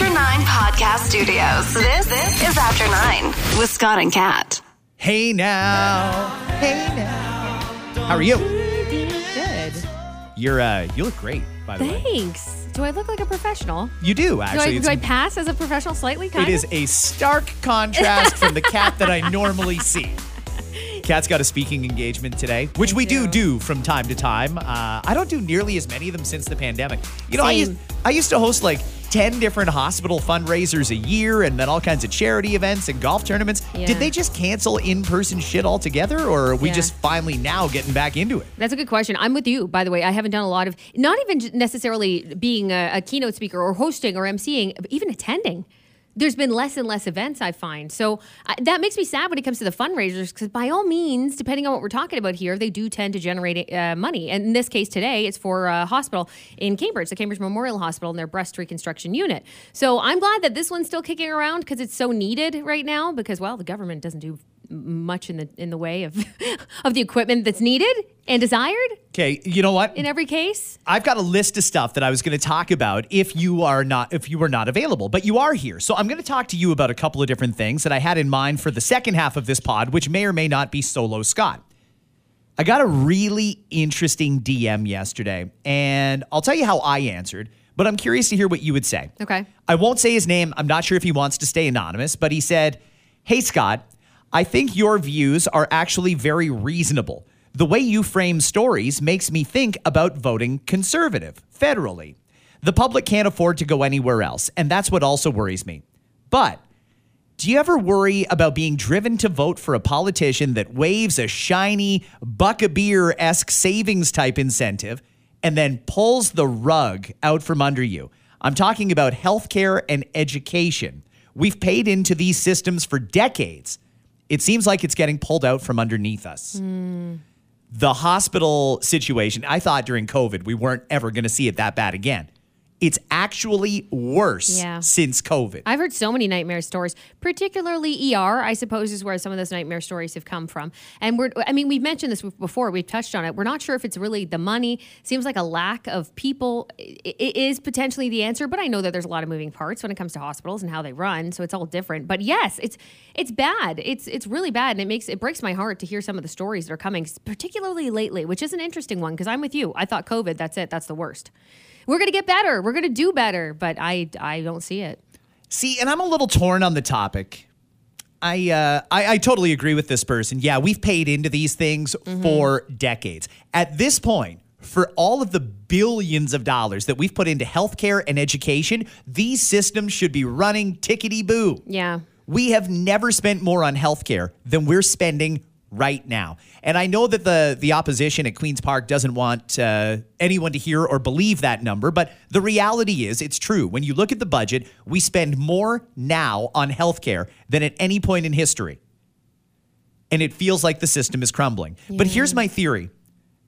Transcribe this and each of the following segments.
From the After Nine Podcast Studios, this, this is After Nine with Scott and Kat. Hey now, hey now. How are you? Good. You're uh, you look great, by the way. Thanks. Do I look like a professional? You do Do I, actually. do I pass as a professional slightly? Kind it of? is a stark contrast from the Kat that I normally see. Kat's got a speaking engagement today, which we do do. do from time to time. Uh, I don't do nearly as many of them since the pandemic. You know, I used, I used to host like 10 different hospital fundraisers a year and then all kinds of charity events and golf tournaments. Yeah. Did they just cancel in person shit altogether or are we Yeah. just finally now getting back into it? That's a good question. I'm with you, by the way. I haven't done a lot of, not even necessarily being a, a keynote speaker or hosting or emceeing, but even attending. There's been less and less events, I find. So that makes me sad when it comes to the fundraisers, because by all means, depending on what we're talking about here, they do tend to generate uh, money. And in this case today, it's for a hospital in Cambridge, the Cambridge Memorial Hospital, and their breast reconstruction unit. So I'm glad that this one's still kicking around because it's so needed right now. Because well, the government doesn't do much in the in the way of of the equipment that's needed and desired Okay, you know what? in every case. I've got a list of stuff that I was going to talk about if you are not if you were not available, but you are here. So I'm going to talk to you about a couple of different things that I had in mind for the second half of this pod, which may or may not be solo Scott. I got a really interesting DM yesterday, and I'll tell you how I answered, but I'm curious to hear what you would say. Okay. I won't say his name. I'm not sure if he wants to stay anonymous, but he said, Hey, Scott, I think your views are actually very reasonable. The way you frame stories makes me think about voting conservative federally. The public can't afford to go anywhere else, and that's what also worries me. But do you ever worry about being driven to vote for a politician that waves a shiny, buck a beer esque savings type incentive and then pulls the rug out from under you? I'm talking about healthcare and education. We've paid into these systems for decades. It seems like it's getting pulled out from underneath us. Hmm. The hospital situation, I thought during COVID we weren't ever going to see it that bad again. It's actually worse Yeah. since COVID. I've heard so many nightmare stories, particularly ER, I suppose is where some of those nightmare stories have come from. And we're, I mean, we've mentioned this before, we've touched on it. We're not sure if it's really the money. Seems like a lack of people i- i- is potentially the answer, but I know that there's a lot of moving parts when it comes to hospitals and how they run, so it's all different. But yes, it's it's bad. It's it's really bad, and it makes it breaks my heart to hear some of the stories that are coming, particularly lately, which is an interesting one because I'm with you. I thought COVID, that's it, that's the worst. We're gonna get better. We're gonna do better, but I I don't see it. See, and I'm a little torn on the topic. I, uh, I I totally agree with this person. Yeah, we've paid into these things for decades. At this point, for all of the billions of dollars that we've put into healthcare and education, these systems should be running tickety boo. Yeah. We have never spent more on healthcare than we're spending right now. And I know that the the opposition at Queens Park doesn't want uh, anyone to hear or believe that number, but the reality is it's true. When you look at the budget, we spend more now on healthcare than at any point in history. And it feels like the system is crumbling. But here's my theory.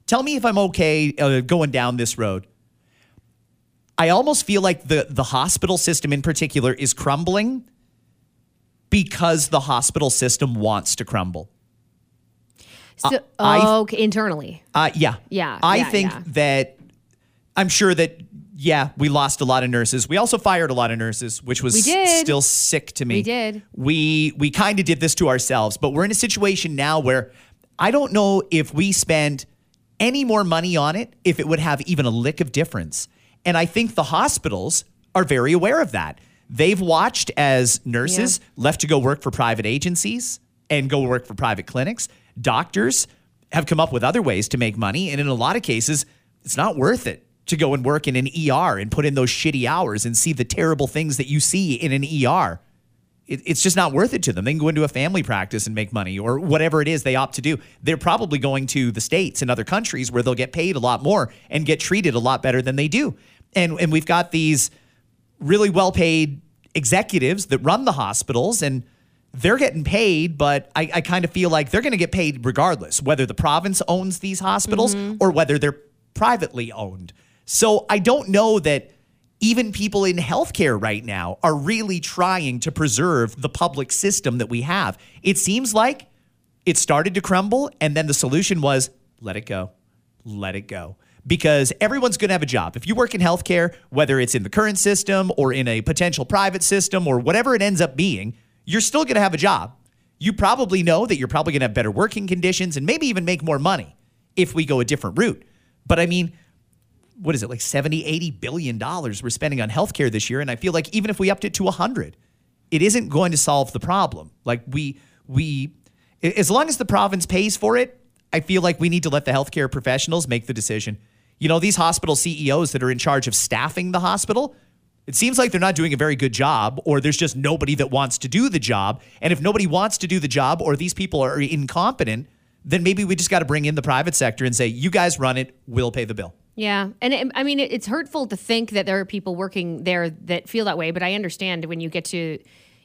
Tell me if I'm okay uh, going down this road. I almost feel like the the hospital system in particular is crumbling because the hospital system wants to crumble. So, I- oh, okay, internally. Uh, yeah. Yeah, I yeah, think yeah. that I'm sure that, yeah, we lost a lot of nurses. We also fired a lot of nurses, which was still sick to me. We did. We, we kind of did this to ourselves, but we're in a situation now where I don't know if we spend any more money on it, if it would have even a lick of difference. And I think the hospitals are very aware of that. They've watched as nurses left to go work for private agencies and go work for private clinics. Doctors have come up with other ways to make money. And in a lot of cases, it's not worth it to go and work in an ER and put in those shitty hours and see the terrible things that you see in an ER. It, it's just not worth it to them. They can go into a family practice and make money or whatever it is they opt to do. They're probably going to the States and other countries where they'll get paid a lot more and get treated a lot better than they do. And, and we've got these really well paid executives that run the hospitals and they're getting paid, but I, I kind of feel like they're going to get paid regardless, whether the province owns these hospitals mm-hmm. or whether they're privately owned. So I don't know that even people in healthcare right now are really trying to preserve the public system that we have. It seems like it started to crumble, and then the solution was let it go, let it go. Because everyone's going to have a job. If you work in healthcare, whether it's in the current system or in a potential private system or whatever it ends up being, you're still going to have a job. You probably know that you're probably going to have better working conditions and maybe even make more money if we go a different route. But I mean, what is it like 70 80 billion dollars we're spending on healthcare this year and i feel like even if we upped it to 100 it isn't going to solve the problem like we we as long as the province pays for it i feel like we need to let the healthcare professionals make the decision you know these hospital ceos that are in charge of staffing the hospital it seems like they're not doing a very good job or there's just nobody that wants to do the job and if nobody wants to do the job or these people are incompetent then maybe we just got to bring in the private sector and say you guys run it we'll pay the bill Yeah, and it, I mean, it, it's hurtful to think that there are people working there that feel that way. But I understand when you get to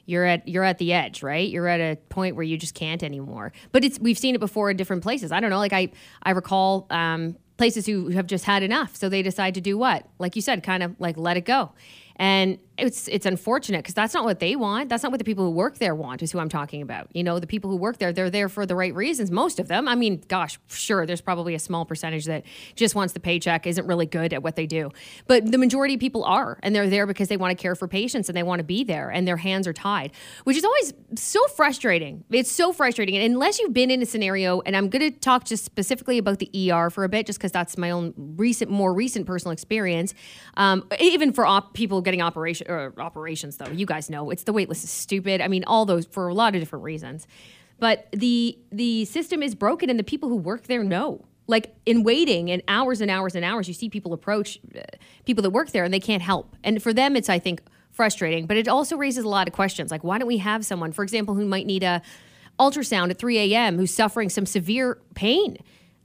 you're at you're at the edge, right? You're at a point where you just can't anymore. But it's we've seen it before in different places. I don't know, like I I recall um, places who have just had enough, so they decide to do what, like you said, kind of like let it go. And it's it's unfortunate because that's not what they want. That's not what the people who work there want. Is who I'm talking about. You know, the people who work there, they're there for the right reasons. Most of them. I mean, gosh, sure, there's probably a small percentage that just wants the paycheck, isn't really good at what they do. But the majority of people are, and they're there because they want to care for patients and they want to be there, and their hands are tied, which is always so frustrating. It's so frustrating, and unless you've been in a scenario, and I'm going to talk just specifically about the ER for a bit, just because that's my own recent, more recent personal experience. Um, even for op- people getting operation or operations, though, you guys know it's the wait list is stupid. I mean, all those for a lot of different reasons. But the the system is broken, and the people who work there know. Like in waiting and hours and hours and hours, you see people approach uh, people that work there, and they can't help. And for them, it's I think frustrating. But it also raises a lot of questions. Like, why don't we have someone, for example, who might need a ultrasound at 3 a.m. who's suffering some severe pain?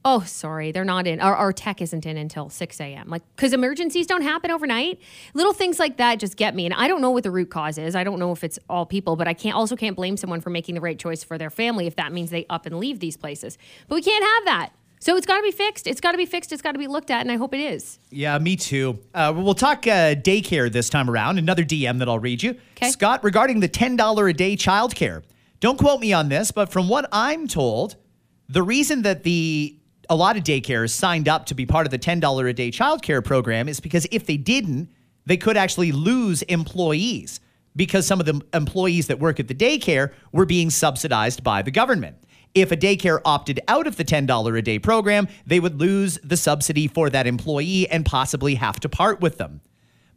Oh, sorry, they're not in. Our, our tech isn't in until 6 a.m. Like, because emergencies don't happen overnight. Little things like that just get me. And I don't know what the root cause is. I don't know if it's all people, but I can't also can't blame someone for making the right choice for their family if that means they up and leave these places. But we can't have that. So it's got to be fixed. It's got to be fixed. It's got to be looked at, and I hope it is. Yeah, me too. Uh, we'll talk uh, daycare this time around. Another DM that I'll read you. Scott, regarding the $10 a day childcare. Don't quote me on this, but from what I'm told, the reason that the a lot of daycares signed up to be part of the $10 a day childcare program is because if they didn't, they could actually lose employees because some of the employees that work at the daycare were being subsidized by the government. If a daycare opted out of the $10 a day program, they would lose the subsidy for that employee and possibly have to part with them.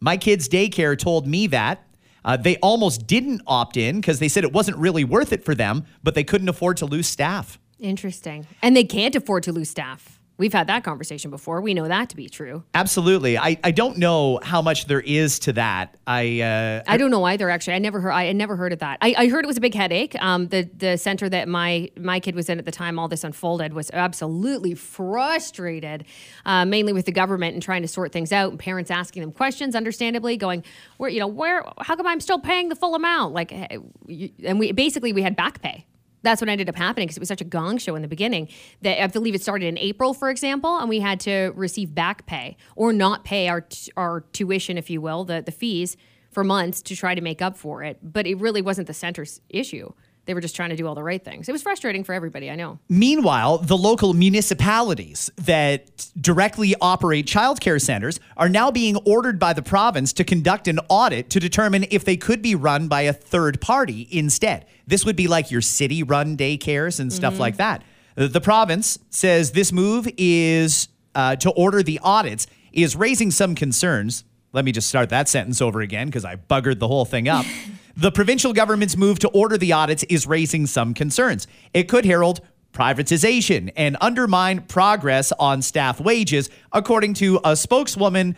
My kids' daycare told me that. Uh, they almost didn't opt in because they said it wasn't really worth it for them, but they couldn't afford to lose staff. Interesting. And they can't afford to lose staff. We've had that conversation before. We know that to be true. Absolutely. I, I don't know how much there is to that. I uh, I don't know either. Actually, I never heard. I had never heard of that. I, I heard it was a big headache. Um, the the center that my my kid was in at the time all this unfolded was absolutely frustrated, uh, mainly with the government and trying to sort things out, and parents asking them questions, understandably, going, where you know where how come I'm still paying the full amount? Like, and we basically we had back pay. That's what ended up happening because it was such a gong show in the beginning that I believe it started in April, for example, and we had to receive back pay or not pay our our tuition, if you will, the the fees for months to try to make up for it. But it really wasn't the center's issue. They were just trying to do all the right things. It was frustrating for everybody. I know. Meanwhile, the local municipalities that directly operate childcare centers are now being ordered by the province to conduct an audit to determine if they could be run by a third party instead. This would be like your city run daycares and stuff like that. The the province says this move is uh, to order the audits is raising some concerns. Let me just start that sentence over again because I buggered the whole thing up. the provincial government's move to order the audits is raising some concerns. It could herald privatization and undermine progress on staff wages, according to a spokeswoman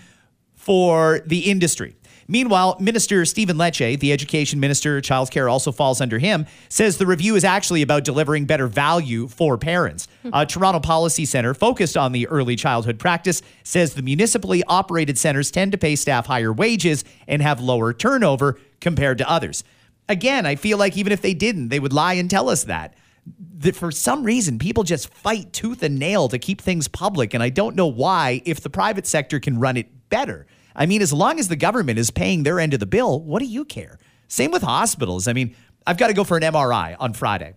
for the industry. Meanwhile, Minister Stephen Lecce, the education minister, childcare also falls under him, says the review is actually about delivering better value for parents. Hmm. A Toronto Policy Center focused on the early childhood practice says the municipally operated centers tend to pay staff higher wages and have lower turnover compared to others. Again, I feel like even if they didn't, they would lie and tell us that. That for some reason, people just fight tooth and nail to keep things public. And I don't know why, if the private sector can run it better. I mean, as long as the government is paying their end of the bill, what do you care? Same with hospitals. I mean, I've got to go for an MRI on Friday.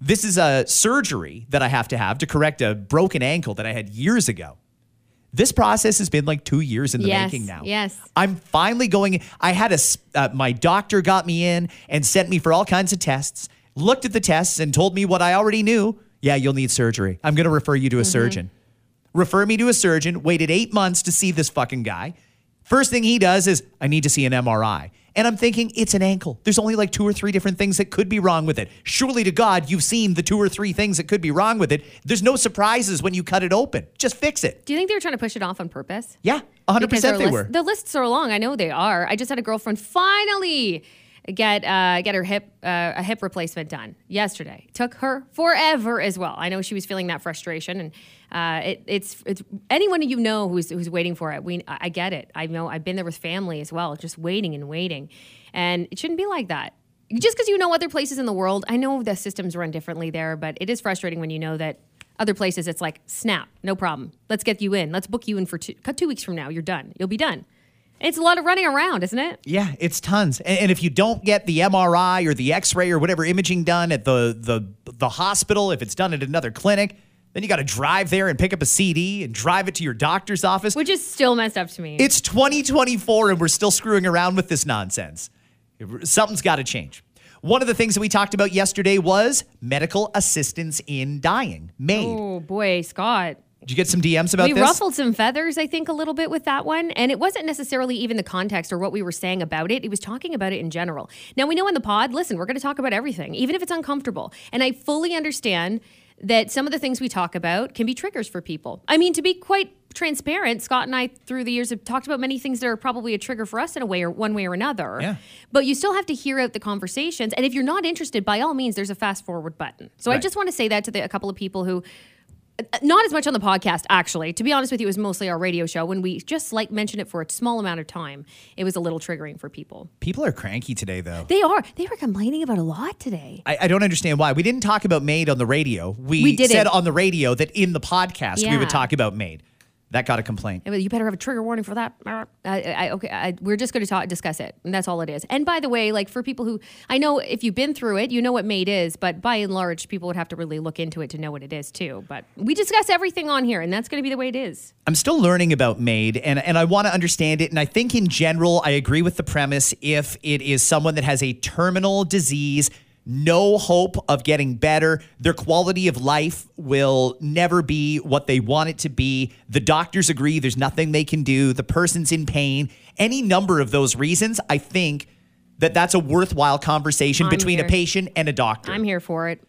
This is a surgery that I have to have to correct a broken ankle that I had years ago. This process has been like two years in the Yes, making now. yes. I'm finally going. I had a, uh, my doctor got me in and sent me for all kinds of tests, looked at the tests and told me what I already knew. Yeah, you'll need surgery. I'm going to refer you to a surgeon. Refer me to a surgeon, waited eight months to see this fucking guy. First thing he does is, I need to see an MRI. And I'm thinking, it's an ankle. There's only like two or three different things that could be wrong with it. Surely to God, you've seen the two or three things that could be wrong with it. There's no surprises when you cut it open. Just fix it. Do you think they were trying to push it off on purpose? Yeah, 100% they list- were. The lists are long. I know they are. I just had a girlfriend finally get uh, get her hip uh, a hip replacement done yesterday. Took her forever as well. I know she was feeling that frustration, and uh, it, it's it's anyone you know who's who's waiting for it. We I get it. I know I've been there with family as well, just waiting and waiting, and it shouldn't be like that. Just because you know other places in the world, I know the systems run differently there, but it is frustrating when you know that other places it's like snap, no problem. Let's get you in. Let's book you in for two, two weeks from now. You're done. You'll be done. It's a lot of running around, isn't it? Yeah, it's tons. And, and if you don't get the MRI or the X-ray or whatever imaging done at the the the hospital, if it's done at another clinic, then you got to drive there and pick up a CD and drive it to your doctor's office. Which is still messed up to me. It's 2024 and we're still screwing around with this nonsense. Something's got to change. One of the things that we talked about yesterday was medical assistance in dying. Oh boy, Scott. Did you get some DMs about We this? ruffled some feathers, I think, a little bit with that one. And it wasn't necessarily even the context or what we were saying about it. It was talking about it in general. Now, we know in the pod, listen, we're going to talk about everything, even if it's uncomfortable. And I fully understand that some of the things we talk about can be triggers for people. I mean, to be quite transparent, Scott and I, through the years, have talked about many things that are probably a trigger for us in a way or one way or another. Yeah. But you still have to hear out the conversations. And if you're not interested, by all means, there's a fast forward button. So I just want to say that to the, a couple of people who not as much on the podcast actually to be honest with you it was mostly our radio show when we just like mentioned it for a small amount of time it was a little triggering for people People are cranky today, though. they are they were complaining about a lot today I, I don't understand why. We didn't talk about MAID on the radio. We, We said on the radio that in the podcast we would talk about MAID. That got a complaint. you better have a trigger warning for that I, I, okay I, we're just going to talk discuss it and that's all it is and by the way like for people who i know if you've been through it you know what MAID is but by and large people would have to really look into it to know what it is too but we discuss everything on here and that's going to be the way it is I'm still learning about MAID, and, and I want to understand it. And I think in general, I agree with the premise if it is someone that has a terminal disease, no hope of getting better, their quality of life will never be what they want it to be. The doctors agree there's nothing they can do, the person's in pain. Any number of those reasons, I think that that's a worthwhile conversation I'm between a patient and a doctor. i'm here for it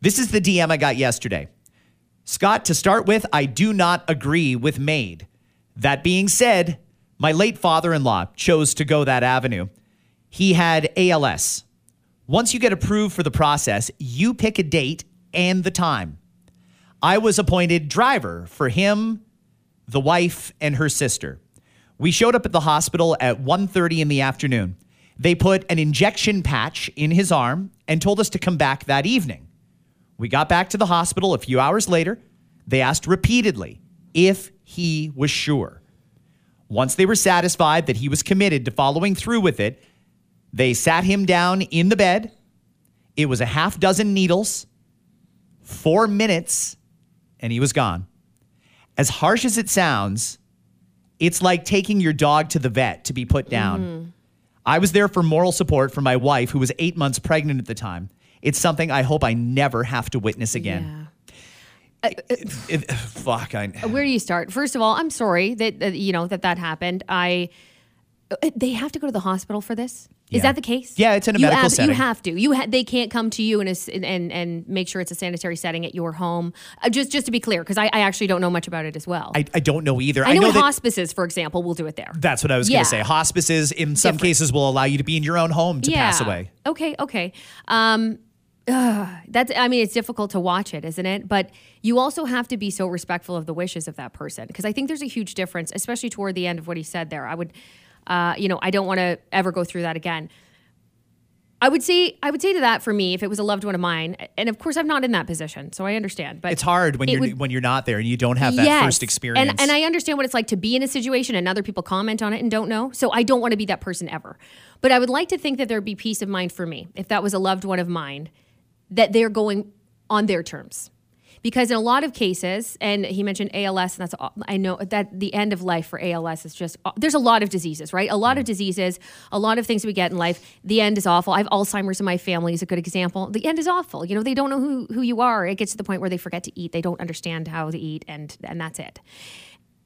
This is the DM I got yesterday. Scott, to start with, I do not agree with MAID. That being said, my late father in law chose to go that avenue. He had ALS. Once you get approved for the process, you pick a date and the time. I was appointed driver for him, the wife, and her sister. We showed up at the hospital at 1:30 in the afternoon. They put an injection patch in his arm and told us to come back that evening. We got back to the hospital a few hours later. They asked repeatedly if he was sure. Once they were satisfied that he was committed to following through with it, they sat him down in the bed. It was a half dozen needles, four minutes, and he was gone. As harsh as it sounds, it's like taking your dog to the vet to be put down. I was there for moral support for my wife, who was eight months pregnant at the time. It's something I hope I never have to witness again. It- fuck, I. where do you start? First of all, I'm sorry that, that you know that that happened. I Uh, They have to go to the hospital for this. Is that the case? Yeah, it's in a You medical have- setting. You have to. You ha- they can't come to you and and and make sure it's a sanitary setting at your home. Uh, just just to be clear, because I, I actually don't know much about it as well. I, I don't know either. I know, in that hospices, for example, will do it there. that's what I was going to say. Hospices, in some Different. cases, will allow you to be in your own home to pass away. Okay, okay. Um, ugh, that's. I mean, it's difficult to watch it, isn't it? But you also have to be so respectful of the wishes of that person because I think there's a huge difference, especially toward the end of what he said there. I would, uh, you know, I don't want to ever go through that again. I would say, I would say to that for me, if it was a loved one of mine, and of course I'm not in that position, so I understand. But It's hard when you're would- when you're not there and you don't have that Yes. first experience. And, and I understand what it's like to be in a situation and other people comment on it and don't know. So I don't want to be that person ever. But I would like to think that there'd be peace of mind for me if that was a loved one of mine, that they're going on their terms. Because in a lot of cases, and he mentioned ALS, and that's all- I know that the end of life for ALS is just uh, there's a lot of diseases, right? A lot of diseases, a lot of things we get in life. The end is awful. I have Alzheimer's in my family is a good example. The end is awful. You know, they don't know who who you are. It gets to the point where they forget to eat. They don't understand how to eat, and and that's it.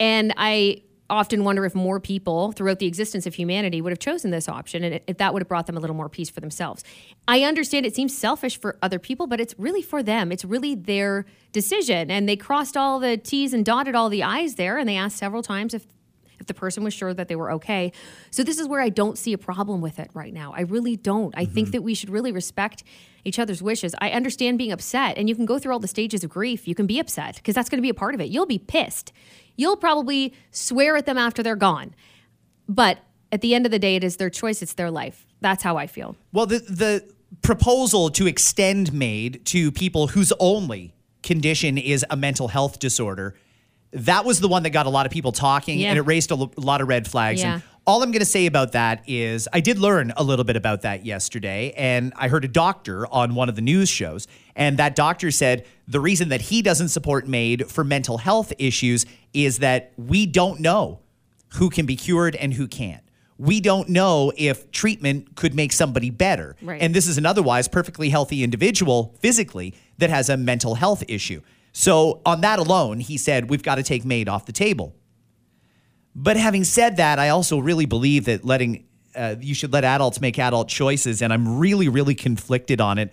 And I often wonder if more people throughout the existence of humanity would have chosen this option and if that would have brought them a little more peace for themselves. I understand it seems selfish for other people, but it's really for them. It's really their decision. And they crossed all the T's and dotted all the I's there, and they asked several times if if the person was sure that they were okay. So this is where I don't see a problem with it right now. I really don't. I think mm-hmm. that we should really respect each other's wishes. I understand being upset and you can go through all the stages of grief. You can be upset because that's going to be a part of it. You'll be pissed. You'll probably swear at them after they're gone. But at the end of the day it is their choice, it's their life. That's how I feel. Well, the the proposal to extend MAID to people whose only condition is a mental health disorder, that was the one that got a lot of people talking, Yeah. and it raised a lot of red flags. Yeah. And all I'm going to say about that is, I did learn a little bit about that yesterday, and I heard a doctor on one of the news shows, and that doctor said the reason that he doesn't support MAID for mental health issues is that we don't know who can be cured and who can't. We don't know if treatment could make somebody better. Right. And this is an otherwise perfectly healthy individual physically that has a mental health issue. So, on that alone, he said, we've got to take MAID off the table. But having said that, I also really believe that letting uh, you should let adults make adult choices, and I'm really, really conflicted on it.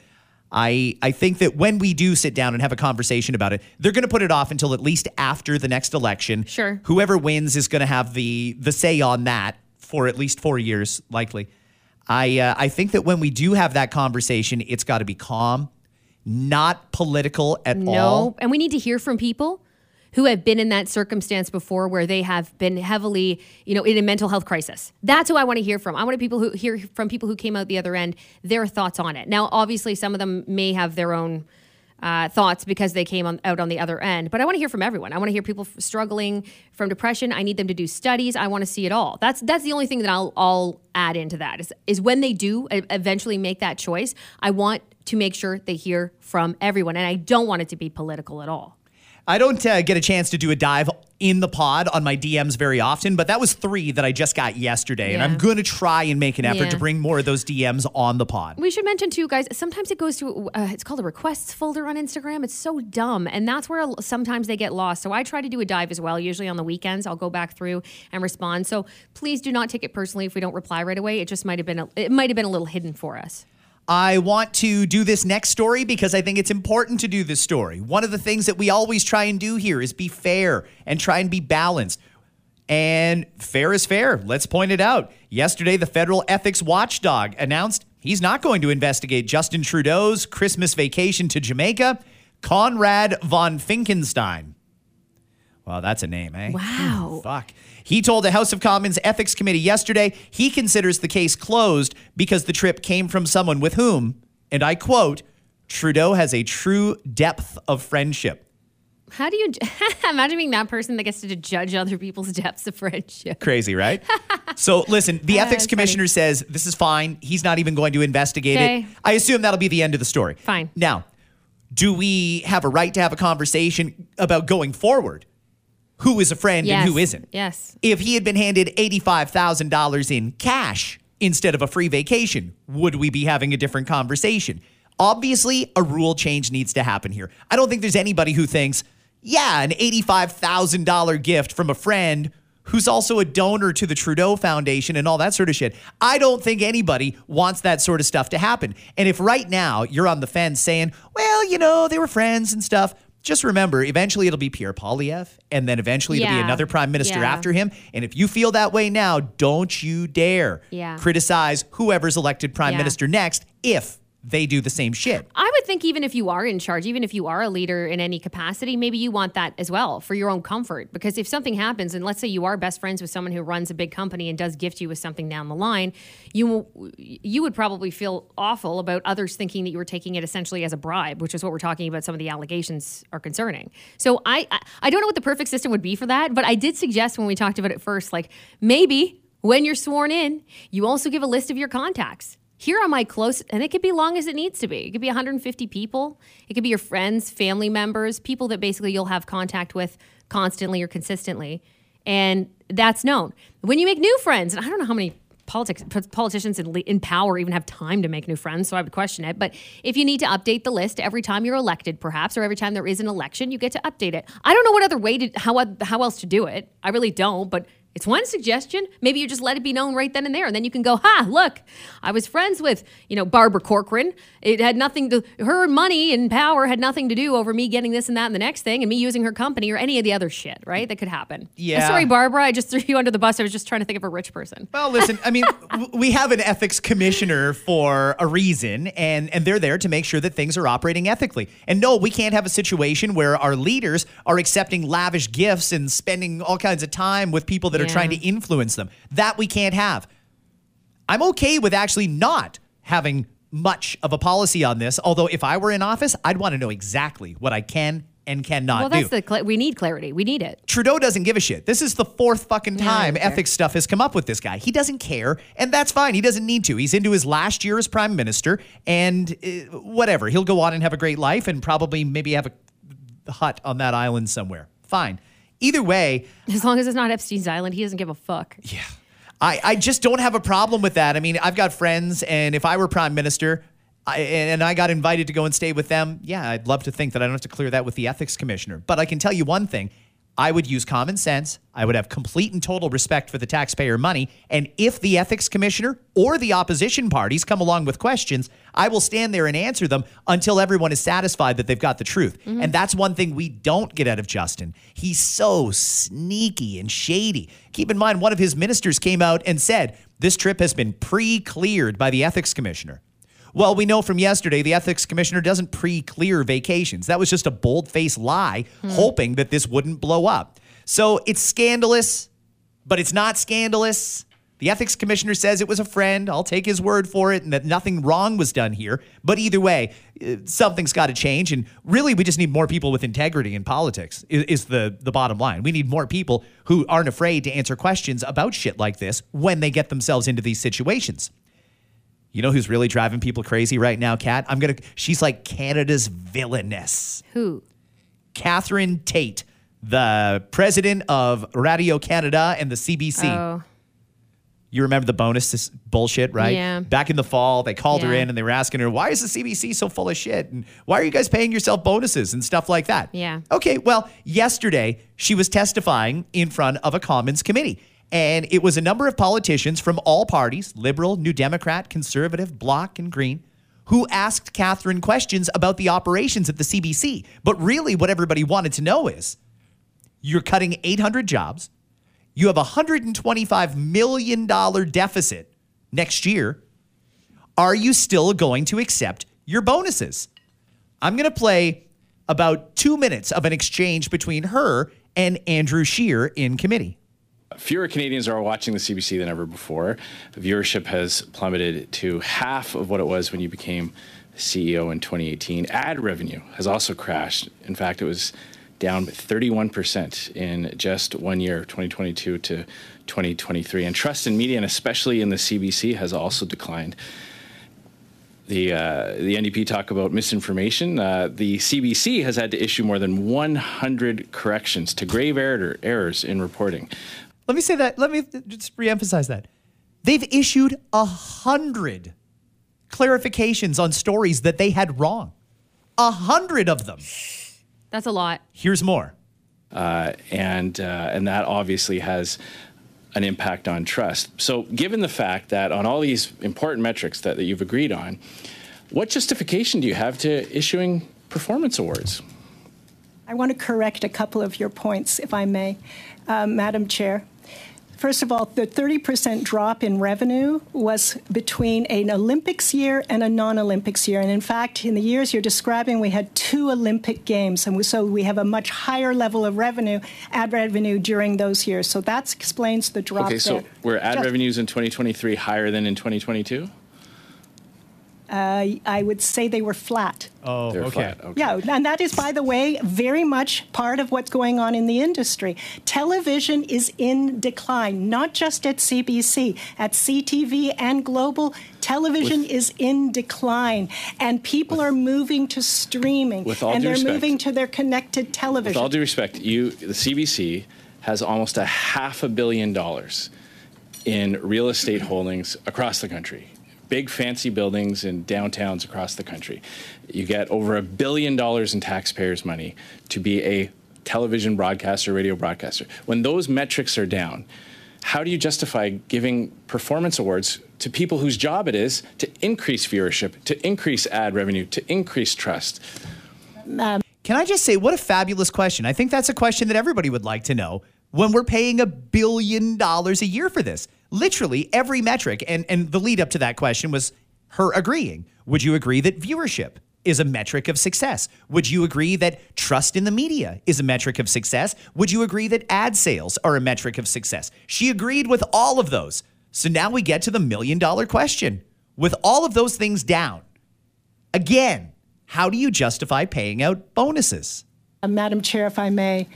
I I think that when we do sit down and have a conversation about it, they're going to put it off until at least after the next election. Sure. Whoever wins is going to have the the say on that for at least four years, likely. I uh, I think that when we do have that conversation, it's got to be calm, not political at No. all. And we need to hear from people who have been in that circumstance before where they have been heavily, you know, in a mental health crisis. That's who I want to hear from. I want to people who hear from people who came out the other end, their thoughts on it. Now, obviously, some of them may have their own uh, thoughts because they came on, out on the other end. But I want to hear from everyone. I want to hear people f- struggling from depression. I need them to do studies. I want to see it all. That's that's the only thing that I'll, I'll add into that is, is when they do eventually make that choice. I want to make sure they hear from everyone, and I don't want it to be political at all. I don't uh, get a chance to do a dive in the pod on my DMs very often, but that was three that I just got yesterday, and I'm going to try and make an effort Yeah. to bring more of those DMs on the pod. We should mention too, guys. Sometimes it goes to uh, it's called a requests folder on Instagram. It's so dumb, and that's where sometimes they get lost. So I try to do a dive as well. Usually on the weekends, I'll go back through and respond. So please do not take it personally if we don't reply right away. It just might have been a, it might have been a little hidden for us. I want to do this next story because I think it's important to do this story. One of the things that we always try and do here is be fair and try and be balanced. And fair is fair. Let's point it out. Yesterday, the federal ethics watchdog announced he's not going to investigate Justin Trudeau's Christmas vacation to Jamaica, Konrad von Finckenstein. Well, that's a name, eh? Wow. Fuck. He told the House of Commons Ethics Committee yesterday he considers the case closed because the trip came from someone with whom, and I quote, Trudeau has a true depth of friendship. How do you imagine being that person that gets to judge other people's depths of friendship? Crazy, right? so listen, the Uh, ethics commissioner says this is fine. He's not even going to investigate it. I assume that'll be the end of the story. Fine. Now, do we have a right to have a conversation about going forward? Who is a friend Yes. and who isn't? Yes. If he had been handed $85,000 in cash instead of a free vacation, would we be having a different conversation? Obviously, a rule change needs to happen here. I don't think there's anybody who thinks, yeah, an $85,000 gift from a friend who's also a donor to the Trudeau Foundation and all that sort of shit. I don't think anybody wants that sort of stuff to happen. And if right now you're on the fence saying, well, you know, they were friends and stuff, just remember, eventually it'll be Pierre Poilievre, and then eventually it'll be another prime minister Yeah. after him. And if you feel that way now, don't you dare Yeah. criticize whoever's elected prime Yeah. minister next if they do the same shit. I would think even if you are in charge, even if you are a leader in any capacity, maybe you want that as well for your own comfort. Because if something happens, and let's say you are best friends with someone who runs a big company and does gift you with something down the line, you you would probably feel awful about others thinking that you were taking it essentially as a bribe, which is what we're talking about. Some of the allegations are concerning. So I I, I don't know what the perfect system would be for that, but I did suggest when we talked about it first, like maybe when you're sworn in, you also give a list of your contacts here are my close and it could be long as it needs to be. It could be 150 people. It could be your friends family members people that basically you'll have contact with constantly or consistently. And that's known. When you make new friends and i don't know how many politics politicians in, in power even have time to make new friends so i would question it. But if you need to update the list every time you're elected perhaps or every time there is an election you get to update it. I don't know what other way to how, how else to do it. I really don't but it's one suggestion. Maybe you just let it be known right then and there, and then you can go, "Ha! Look, I was friends with you know Barbara Corcoran. It had nothing to her money and power had nothing to do over me getting this and that and the next thing, and me using her company or any of the other shit, right? That could happen. Yeah. Uh, sorry, Barbara. I just threw you under the bus. I was just trying to think of a rich person. Well, listen, I mean, we have an ethics commissioner for a reason, and, and they're there to make sure that things are operating ethically. And no, we can't have a situation where our leaders are accepting lavish gifts and spending all kinds of time with people that are Yeah. trying to influence them. That we can't have. I'm okay with actually not having much of a policy on this, although if I were in office, I'd want to know exactly what I can and cannot do. well, do. that's the cl- we need clarity. We need it. Trudeau doesn't give a shit. This is the fourth fucking time don't ethics stuff has come up with this guy. He doesn't care, and that's fine. He doesn't need to. He's into his last year as prime minister, and uh, whatever. He'll go on and have a great life, and probably maybe have a hut on that island somewhere. Fine. Either way, As long as it's not Epstein's Island, he doesn't give a fuck. yeah. I, I just don't have a problem with that. I mean, I've got friends, and if I were prime minister I, and I got invited to go and stay with them, yeah, I'd love to think that I don't have to clear that with the ethics commissioner. But I can tell you one thing I would use common sense. I would have complete and total respect for the taxpayer money. And if the ethics commissioner or the opposition parties come along with questions, I will stand there and answer them until everyone is satisfied that they've got the truth. Mm-hmm. And that's one thing we don't get out of Justin. He's so sneaky and shady. Keep in mind, one of his ministers came out and said, This trip has been pre cleared by the ethics commissioner. Well, we know from yesterday the ethics commissioner doesn't pre clear vacations. That was just a bold faced lie, hoping that this wouldn't blow up. So it's scandalous, but it's not scandalous. The ethics commissioner says it was a friend. I'll take his word for it and that nothing wrong was done here. But either way, uh, something's got to change. And really, we just need more people with integrity in politics, i- is the, the bottom line. We need more people who aren't afraid to answer questions about shit like this when they get themselves into these situations. You know who's really driving people crazy right now, Kat? I'm gonna. She's like Canada's villainess. Who? Catherine Tait, the president of Radio Canada and the CBC. Oh, You remember the bonus bullshit, right? Yeah. Back in the fall, they called her in and they were asking her, "Why is the CBC so full of shit? And why are you guys paying yourself bonuses and stuff like that?" Yeah. Okay. Well, yesterday she was testifying in front of a Commons committee. And it was a number of politicians from all parties Liberal, New Democrat, Conservative, Bloc, and Green who asked Catherine questions about the operations at the CBC. But really, what everybody wanted to know is you're cutting 800 jobs, you have a $125 million deficit next year. Are you still going to accept your bonuses? I'm going to play about two minutes of an exchange between her and Andrew Scheer in committee. Fewer Canadians are watching the CBC than ever before. Viewership has plummeted to half of what it was when you became CEO in 2018. Ad revenue has also crashed. In fact, it was down 31% in just one year, 2022 to 2023. And trust in media, and especially in the CBC, has also declined the uh, the NDP talk about misinformation. Uh, the CBC has had to issue more than 100 corrections to grave error, errors in reporting. Let me say that. Let me just reemphasize that. They've issued a hundred clarifications on stories that they had wrong. A hundred of them. that's a lot. Here's more. uh, and uh, and that obviously has an impact on trust. So, given the fact that on all these important metrics that, that you've agreed on, what justification do you have to issuing performance awards? I want to correct a couple of your points, if I may, um, Madam Chair. First of all, the 30% drop in revenue was between an Olympics year and a non Olympics year. And in fact, in the years you're describing, we had two Olympic Games. And so we have a much higher level of revenue, ad revenue during those years. So that explains the drop. Okay, so there. were ad Just- revenues in 2023 higher than in 2022? Uh, I would say they were flat. Oh, They're okay. flat. Okay. Yeah, and that is, by the way, very much part of what's going on in the industry. Television is in decline, not just at CBC, at CTV and global. Television With- is in decline, and people are moving to streaming, with all and due they're respect- moving to their connected television. With all due respect, you, the CBC has almost a half a billion dollars in real estate holdings across the country. Big fancy buildings in downtowns across the country. You get over a billion dollars in taxpayers' money to be a television broadcaster, radio broadcaster. When those metrics are down, how do you justify giving performance awards to people whose job it is to increase viewership, to increase ad revenue, to increase trust? Um, Can I just say, what a fabulous question? I think that's a question that everybody would like to know when we're paying a billion dollars a year for this. Literally every metric. And, and the lead up to that question was her agreeing. Would you agree that viewership is a metric of success? Would you agree that trust in the media is a metric of success? Would you agree that ad sales are a metric of success? She agreed with all of those. So now we get to the million dollar question. With all of those things down, again, how do you justify paying out bonuses? Uh, Madam Chair, if I may,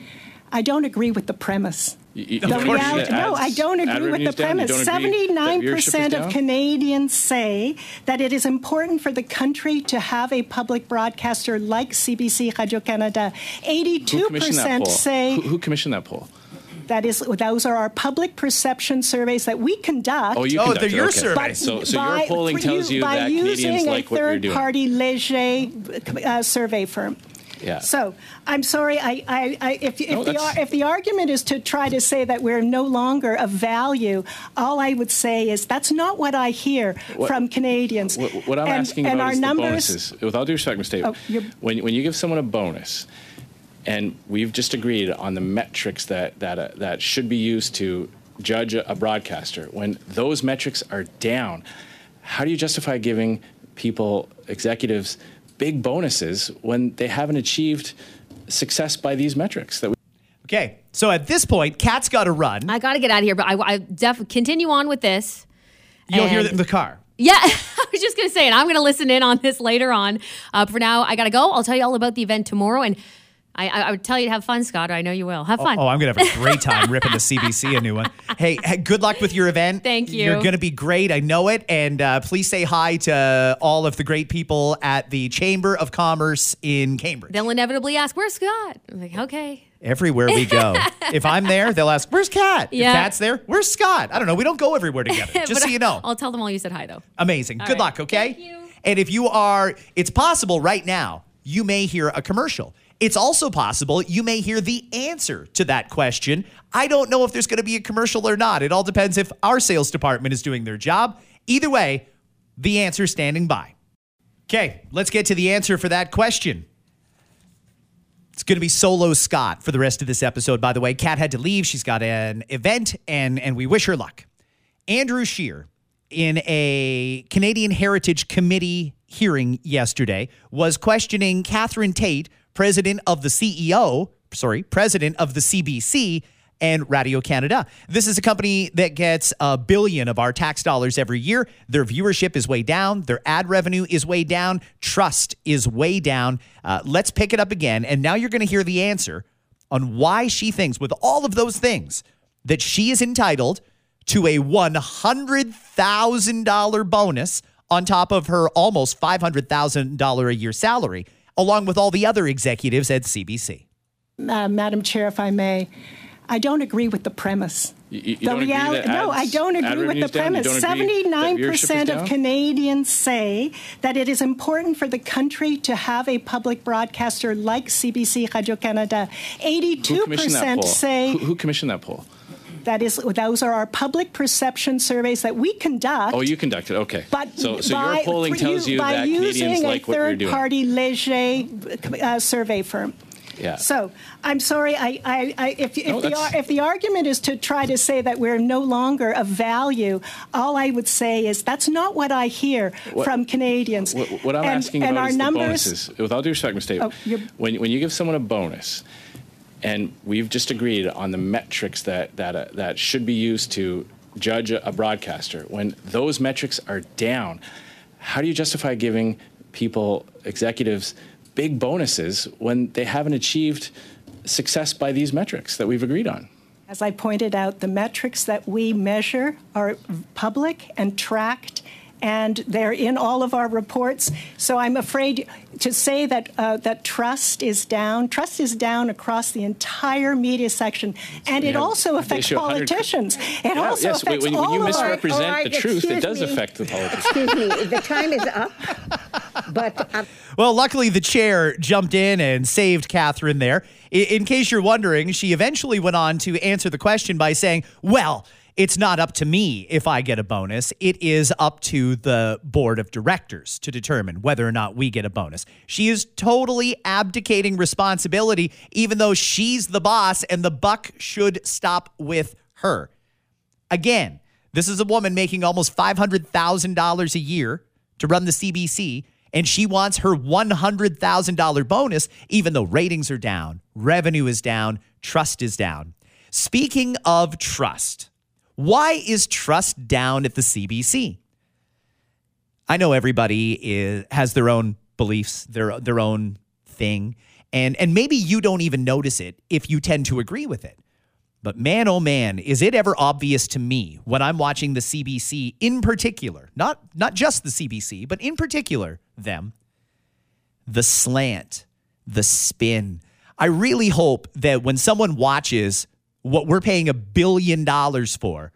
I don't agree with the premise. You- you The reality, that no, I don't agree with the premise. don't agree that viewership is 79% of? Canadians say that it is important for the country to have a public broadcaster like CBC Radio Canada. Who commissioned that 82% poll? say who, who commissioned that poll? that is those are our public perception surveys that we conduct. Oh, you Oh, they're your okay. surveys. So, so by- your polling through tells you by that using Canadians a like what you're doing. third-party Leger uh, survey firm. Yeah. So I'm sorry. I, I, I if, if, No, the, if the argument is to try to say that we're no longer of value, all I would say is that's not what I hear What- from Canadians. What, what I'm and, asking and about our is numbers, the bonuses. With all due respect, Ms. David, Oh, when, when you give someone a bonus, and we've just agreed on the metrics that that uh, that should be used to judge a broadcaster, when those metrics are down, how do you justify giving people, executives, big bonuses when they haven't achieved success by these metrics? That we, Okay, so at this point, Kat's got to run. I got to get out of here, but I, I def- continue on with this. You'll hear and- it in the car. Yeah, I was just going to say, and I'm going to listen in on this later on. Uh, for now, I got to go. I'll tell you all about the event tomorrow. And I, I, would tell you to have fun, Scott. I know you will. Have fun. Oh, I'm going to have a great time ripping the CBC a new one. Hey, hey, good luck with your event. Thank you. You're going to be great. I know it. And uh, please say hi to all of the great people at the Chamber of Commerce in Cambridge. They'll inevitably ask, Where's Scott? I'm like, Okay. Everywhere we go. if I'm there, they'll ask, Where's Kat? Yeah. If Kat's there, where's Scott? I don't know. We don't go everywhere together, just so you know. I'll tell them all you said hi, though. Amazing. All Good right. luck, okay? Thank you. And if you are, it's possible right now you may hear a commercial. It's also possible you may hear the answer to that question. I don't know if there's going to be a commercial or not. It all depends if our sales department is doing their job. Either way, the answer's standing by. Okay, let's get to the answer for that question. It's going to be solo Scott for the rest of this episode. By the way, Kat had to leave. She's got an event, and and we wish her luck. Andrew Scheer, in a Canadian Heritage Committee hearing yesterday, was questioning Catherine Tait, president of the CEO, sorry, president of the CBC and Radio Canada. This is a company that gets a billion of our tax dollars every year. Their viewership is way down, their ad revenue is way down, trust is way down. Uh, let's pick it up again. And now you're going to hear the answer on why she thinks, with all of those things, that she is entitled to a $100,000 bonus on top of her almost $500,000 a year salary, along with all the other executives at CBC. uh, Madam Chair, if I may. I don't agree with the premise. You, you The don't agree reali- that no, I don't agree with the revenue's down? You premise. don't agree that Seventy-nine viewership is percent of? Canadians say that it is important for the country to have a public broadcaster like CBC Radio Canada. Eighty-two percent say Who, who commissioned that poll? That is those are our public perception surveys that we conduct. Oh, you conducted. Okay. But so, so by, your polling tells you by that Canadians like what you're doing. By a third-party Leger uh, survey firm. Yeah. So I'm sorry. I, I, I if, if, No, the, if the argument is to try to say that we're no longer of value, all I would say is that's not what I hear What- from Canadians. What, what I'm and, asking and about our is numbers, the bonuses. With all due respect. Tait, Oh, when, when you give someone a bonus, and we've just agreed on the metrics that that uh, that should be used to judge a, a broadcaster, when those metrics are down, how do you justify giving people, executives, big bonuses when they haven't achieved success by these metrics that we've agreed on? As I pointed out, the metrics that we measure are public and tracked, and they're in all of our reports. So I'm afraid to say that uh, that trust is down. Trust is down across the entire media section, and it have- also affects politicians. It Yeah, also yes, affects when, all you of our. misrepresent All right, the truth, it excuse does me. affect the politicians. Excuse me, the time is up. But uh, Well, luckily the chair jumped in and saved Catherine there. I- In case you're wondering, she eventually went on to answer the question by saying, Well, it's not up to me if I get a bonus. It is up to the board of directors to determine whether or not we get a bonus. She is totally abdicating responsibility, even though she's the boss and the buck should stop with her. Again, this is a woman making almost $500,000 a year to run the CBC, and she wants her $100,000 bonus, even though ratings are down, revenue is down, trust is down. Speaking of trust, why is trust down at the CBC? I know everybody is, has their own beliefs, their their own thing, and and maybe you don't even notice it if you tend to agree with it. But man, oh man, is it ever obvious to me when I'm watching the CBC in particular, not not just the CBC, but in particular them, the slant, the spin. I really hope that when someone watches what we're paying a billion dollars for,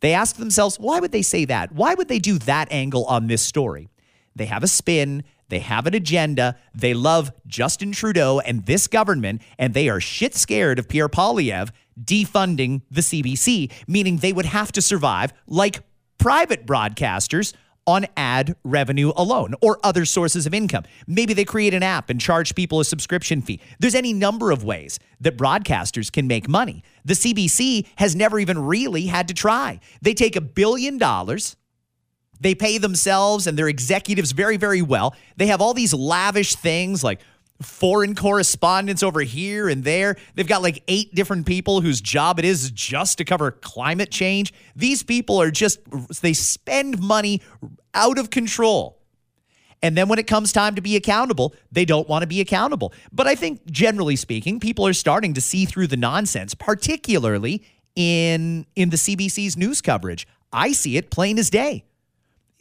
they ask themselves, why would they say that? Why would they do that angle on this story? They have a spin, they have an agenda, they love Justin Trudeau and this government, and they are shit scared of Pierre Poilievre defunding the CBC, meaning they would have to survive like private broadcasters on ad revenue alone or other sources of income. Maybe they create an app and charge people a subscription fee. There's any number of ways that broadcasters can make money. The CBC has never even really had to try. They take a billion dollars. They pay themselves and their executives very, very well. They have all these lavish things like foreign correspondents over here and there. They've got like eight different people whose job it is just to cover climate change. These people are just, they spend money out of control. And then when it comes time to be accountable, they don't want to be accountable. But I think generally speaking, people are starting to see through the nonsense, particularly in in the CBC's news coverage. I see it plain as day.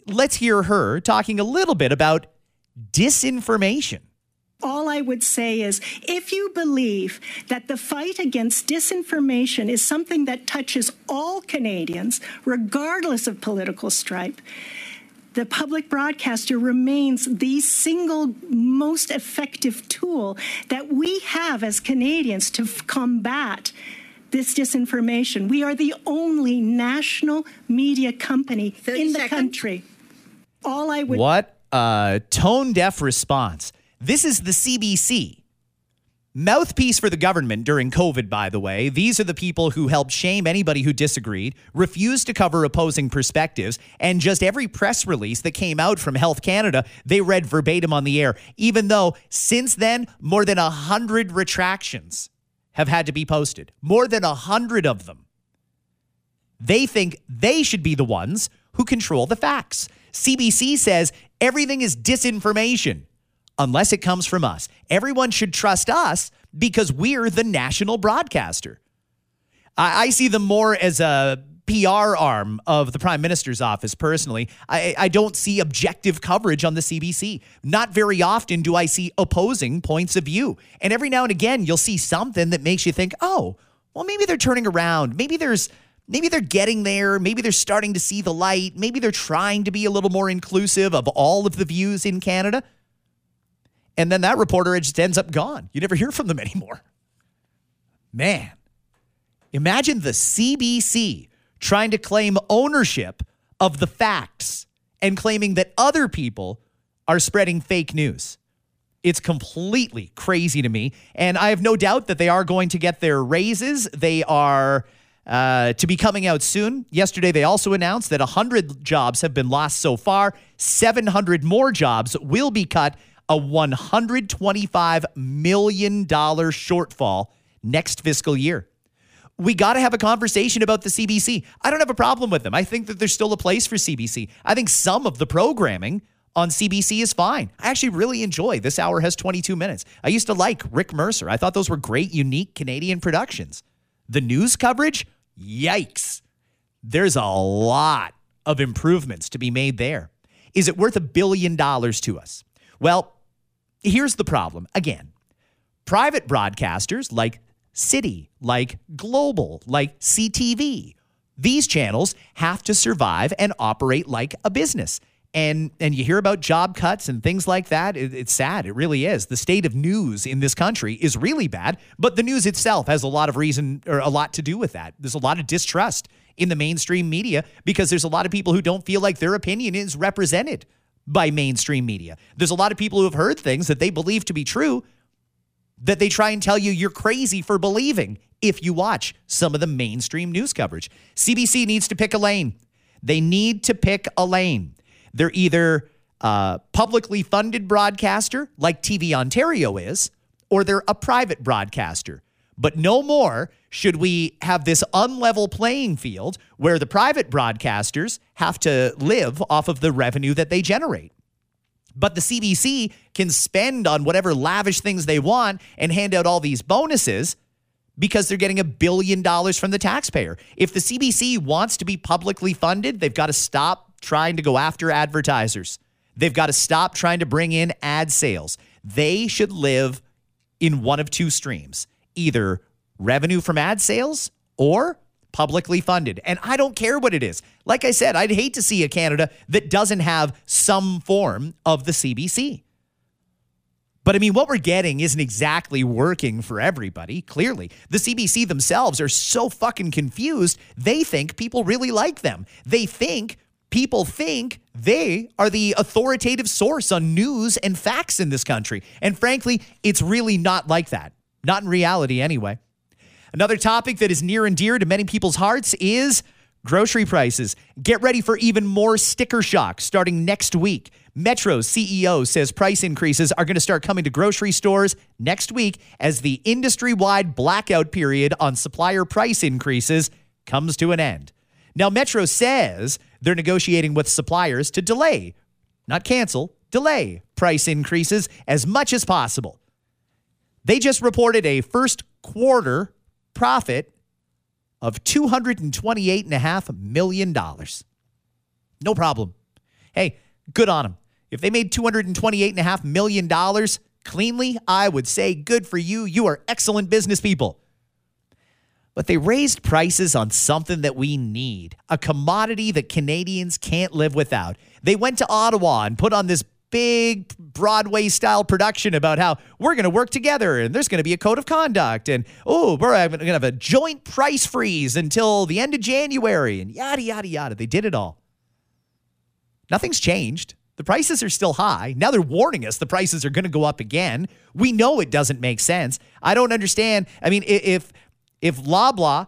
Let's hear her talking a little bit about disinformation. All I would say is if you believe that the fight against disinformation is something that touches all Canadians, regardless of political stripe, the public broadcaster remains the single most effective tool that we have as Canadians to f- combat this disinformation. We are the only national media company in the seconds. country. All I would What a tone deaf response. This is the CBC. Mouthpiece for the government during COVID, by the way. These are the people who helped shame anybody who disagreed, refused to cover opposing perspectives, and just every press release that came out from Health Canada, they read verbatim on the air, even though since then, more than a hundred retractions have had to be posted. More than a hundred of them. They think they should be the ones who control the facts. CBC says everything is disinformation unless it comes from us. Everyone should trust us because we're the national broadcaster. I, I see them more as a PR arm of the prime minister's office personally. I, I don't see objective coverage on the CBC. Not very often do I see opposing points of view. And every now and again, you'll see something that makes you think, oh, Well, maybe they're turning around. Maybe there's maybe they're getting there. Maybe they're starting to see the light. Maybe they're trying to be a little more inclusive of all of the views in Canada. And then that reporter just ends up gone. You never hear from them anymore. Man, imagine the CBC trying to claim ownership of the facts and claiming that other people are spreading fake news. It's completely crazy to me. And I have no doubt that they are going to get their raises. They are uh, to be coming out soon. Yesterday, they also announced that 100 jobs have been lost so far, 700 more jobs will be cut, a $125 million shortfall next fiscal year. We got to have a conversation about the CBC. I don't have a problem with them. I think that there's still a place for CBC. I think some of the programming on CBC is fine. I actually really enjoy This Hour Has 22 Minutes. I used to like Rick Mercer. I thought those were great, unique Canadian productions. The news coverage, yikes. There's a lot of improvements to be made there. Is it worth a billion dollars to us? Well, here's the problem. Again, private broadcasters like City, like Global, like CTV, these channels have to survive and operate like a business. And and you hear about job cuts and things like that it, it's sad. It really is. The state of news in this country is really bad but the news itself has a lot of reason or a lot to do with that. There's a lot of distrust in the mainstream media because there's a lot of people who don't feel like their opinion is represented by mainstream media. There's a lot of people who have heard things that they believe to be true that they try and tell you you're crazy for believing if you watch some of the mainstream news coverage. Cbc needs to pick a lane. They need to pick a lane. They're either a publicly funded broadcaster, like TV Ontario is, or they're a private broadcaster. But no more should we have this unlevel playing field where the private broadcasters have to live off of the revenue that they generate. But the CBC can spend on whatever lavish things they want and hand out all these bonuses because they're getting a billion dollars from the taxpayer. If the CBC wants to be publicly funded, they've got to stop trying to go after advertisers. They've got to stop trying to bring in ad sales. They should live in one of two streams either revenue from ad sales or publicly funded. And I don't care what it is. Like I said, I'd hate to see a Canada that doesn't have some form of the CBC. But I mean, what we're getting isn't exactly working for everybody, clearly. The CBC themselves are so fucking confused, they think people really like them. They think people think they are the authoritative source on news and facts in this country. And frankly, it's really not like that. Not in reality, anyway. Another topic that is near and dear to many people's hearts is grocery prices. Get ready for even more sticker shock starting next week. Metro's CEO says price increases are going to start coming to grocery stores next week as the industry wide blackout period on supplier price increases comes to an end. Now, Metro says they're negotiating with suppliers to delay, not cancel, delay price increases as much as possible. They just reported a first quarter profit of $228.5 million. No problem. Hey, good on them. If they made $228.5 million cleanly, I would say good for you. You are excellent business people but they raised prices on something that we need, a commodity that Canadians can't live without. They went to Ottawa and put on this big Broadway style production about how we're going to work together and there's going to be a code of conduct and oh, we're going to have a joint price freeze until the end of January and yada, yada, yada. They did it all. Nothing's changed. The prices are still high. Now they're warning us the prices are going to go up again. We know it doesn't make sense. I don't understand. I mean, if if Loblaw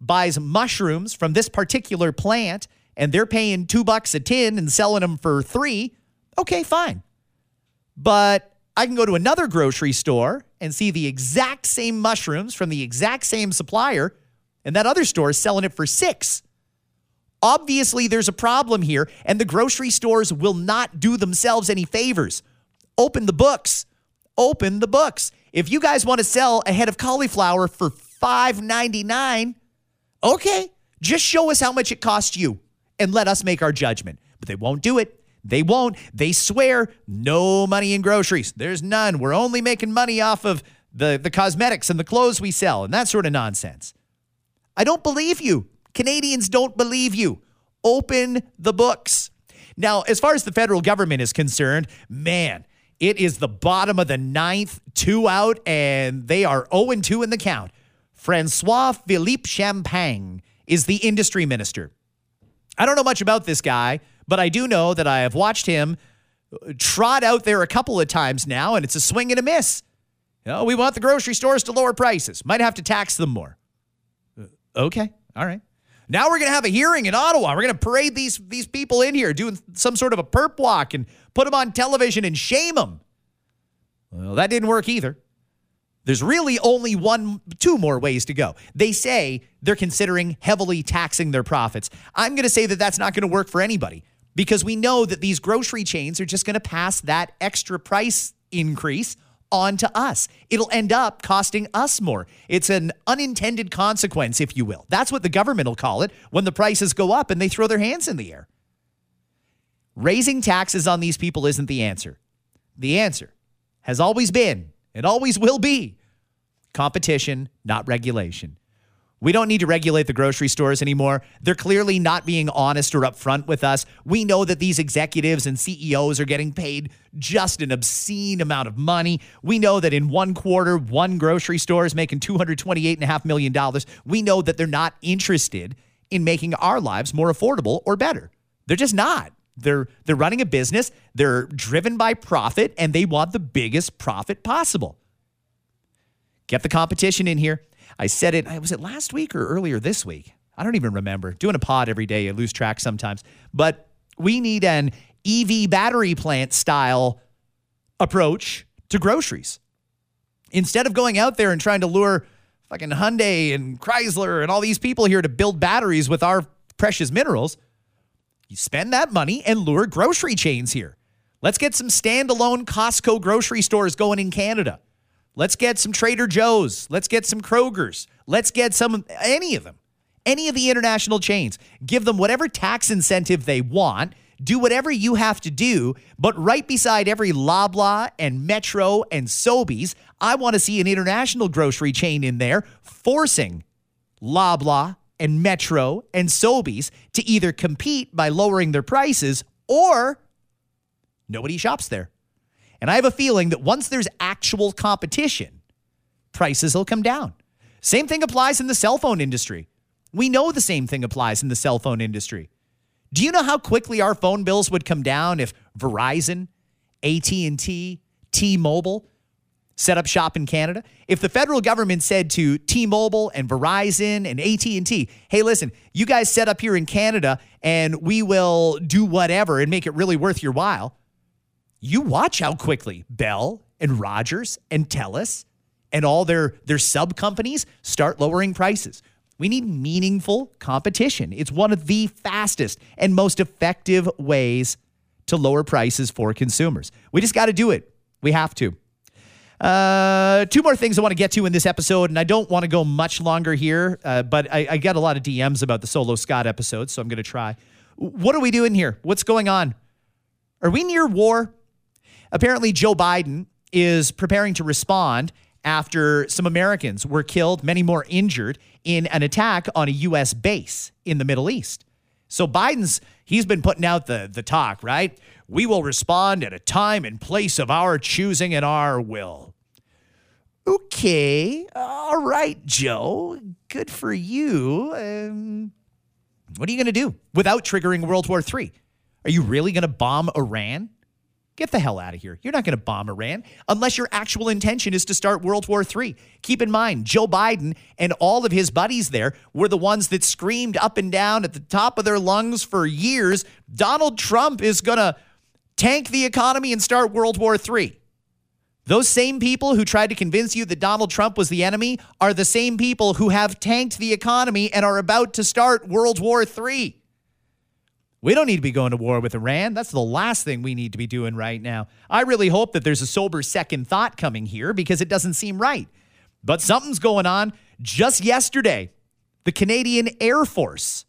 buys mushrooms from this particular plant and they're paying two bucks a tin and selling them for three, okay, fine. But I can go to another grocery store and see the exact same mushrooms from the exact same supplier, and that other store is selling it for six. Obviously, there's a problem here, and the grocery stores will not do themselves any favors. Open the books. Open the books. If you guys want to sell a head of cauliflower for $5.99. Okay, just show us how much it cost you and let us make our judgment. But they won't do it. They won't. They swear no money in groceries. There's none. We're only making money off of the, the cosmetics and the clothes we sell and that sort of nonsense. I don't believe you. Canadians don't believe you. Open the books. Now, as far as the federal government is concerned, man, it is the bottom of the ninth, two out, and they are 0 2 in the count. Francois Philippe Champagne is the industry minister. I don't know much about this guy, but I do know that I have watched him trot out there a couple of times now, and it's a swing and a miss. You know, we want the grocery stores to lower prices. Might have to tax them more. Uh, okay, all right. Now we're going to have a hearing in Ottawa. We're going to parade these these people in here doing some sort of a perp walk and put them on television and shame them. Well, that didn't work either. There's really only one, two more ways to go. They say they're considering heavily taxing their profits. I'm going to say that that's not going to work for anybody because we know that these grocery chains are just going to pass that extra price increase on to us. It'll end up costing us more. It's an unintended consequence, if you will. That's what the government will call it when the prices go up and they throw their hands in the air. Raising taxes on these people isn't the answer. The answer has always been and always will be competition, not regulation. We don't need to regulate the grocery stores anymore. They're clearly not being honest or upfront with us. We know that these executives and CEOs are getting paid just an obscene amount of money. We know that in one quarter, one grocery store is making $228.5 million. We know that they're not interested in making our lives more affordable or better. They're just not. They're they're running a business, they're driven by profit and they want the biggest profit possible. Get the competition in here. I said it, was it last week or earlier this week? I don't even remember. Doing a pod every day, I lose track sometimes. But we need an EV battery plant style approach to groceries. Instead of going out there and trying to lure fucking Hyundai and Chrysler and all these people here to build batteries with our precious minerals, you spend that money and lure grocery chains here. Let's get some standalone Costco grocery stores going in Canada. Let's get some Trader Joe's. Let's get some Kroger's. Let's get some, any of them, any of the international chains. Give them whatever tax incentive they want. Do whatever you have to do. But right beside every Loblaw and Metro and Sobeys, I want to see an international grocery chain in there forcing Loblaw and Metro and Sobeys to either compete by lowering their prices or nobody shops there. And I have a feeling that once there's actual competition, prices will come down. Same thing applies in the cell phone industry. We know the same thing applies in the cell phone industry. Do you know how quickly our phone bills would come down if Verizon, AT&T, T-Mobile set up shop in Canada? If the federal government said to T-Mobile and Verizon and AT&T, "Hey, listen, you guys set up here in Canada and we will do whatever and make it really worth your while." You watch how quickly Bell and Rogers and TELUS and all their, their sub companies start lowering prices. We need meaningful competition. It's one of the fastest and most effective ways to lower prices for consumers. We just got to do it. We have to. Uh, two more things I want to get to in this episode, and I don't want to go much longer here, uh, but I, I got a lot of DMs about the Solo Scott episode, so I'm going to try. What are we doing here? What's going on? Are we near war? Apparently, Joe Biden is preparing to respond after some Americans were killed, many more injured in an attack on a U.S. base in the Middle East. So Biden's he's been putting out the the talk, right? We will respond at a time and place of our choosing and our will. Okay, all right, Joe. Good for you. Um, what are you going to do without triggering World War III? Are you really going to bomb Iran? Get the hell out of here. You're not going to bomb Iran unless your actual intention is to start World War III. Keep in mind, Joe Biden and all of his buddies there were the ones that screamed up and down at the top of their lungs for years Donald Trump is going to tank the economy and start World War III. Those same people who tried to convince you that Donald Trump was the enemy are the same people who have tanked the economy and are about to start World War III. We don't need to be going to war with Iran. That's the last thing we need to be doing right now. I really hope that there's a sober second thought coming here because it doesn't seem right. But something's going on. Just yesterday, the Canadian Air Force